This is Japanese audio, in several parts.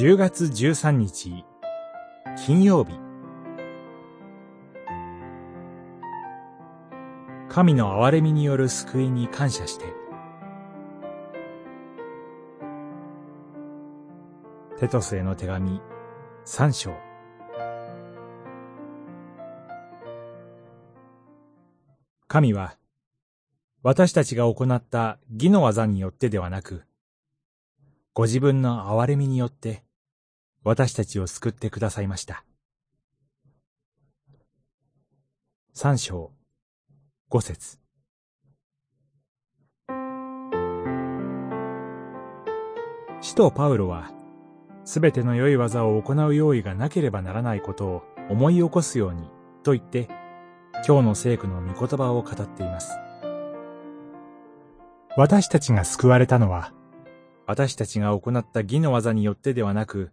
10月13日金曜日。神の憐れみによる救いに感謝して。テトスへの手紙三章。神は私たちが行った義の技によってではなくご自分の憐れみによって、私たちを救ってくださいました。三章、五節。使徒パウロは、すべての良い技を行う用意がなければならないことを思い起こすように、と言って、今日の聖句の御言葉を語っています。私たちが救われたのは、私たちが行った義の技によってではなく、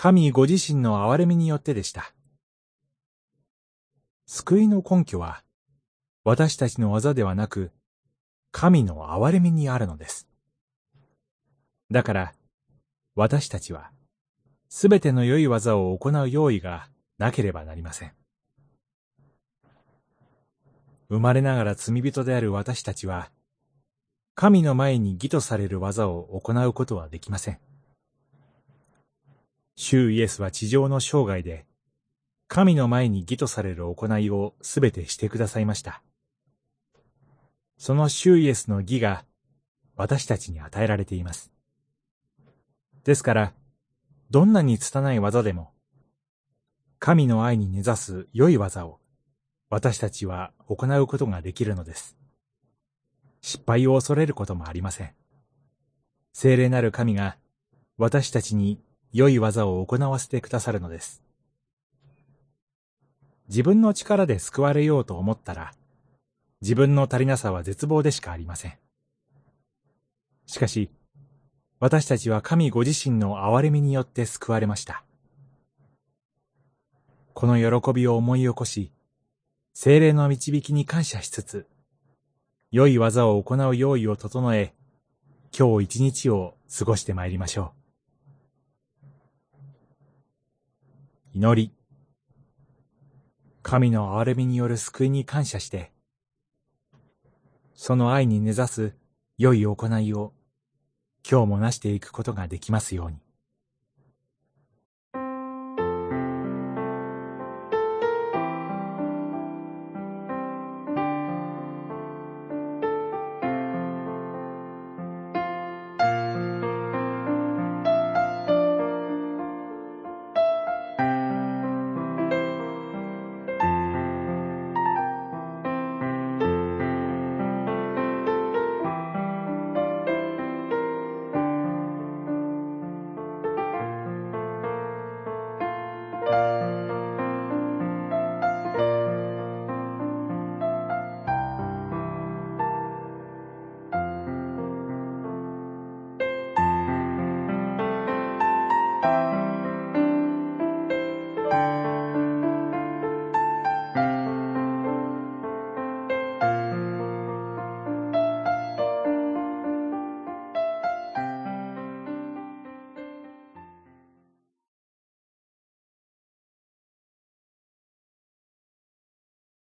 神ご自身の憐れみによってでした。救いの根拠は、私たちの技ではなく、神の憐れみにあるのです。だから、私たちは、すべての良い技を行う用意がなければなりません。生まれながら罪人である私たちは、神の前に義とされる技を行うことはできません。主イエスは地上の生涯で、神の前に義とされる行いをすべてしてくださいました。その主イエスの義が私たちに与えられています。ですから、どんなに拙い技でも、神の愛に根ざす良い技を私たちは行うことができるのです。失敗を恐れることもありません。聖霊なる神が私たちに良い技を行わせてくださるのです。自分の力で救われようと思ったら、自分の足りなさは絶望でしかありません。しかし、私たちは神ご自身の憐れみによって救われました。この喜びを思い起こし、精霊の導きに感謝しつつ、良い技を行う用意を整え、今日一日を過ごしてまいりましょう。祈り。神の憐れみによる救いに感謝して、その愛に根ざす良い行いを今日もなしていくことができますように。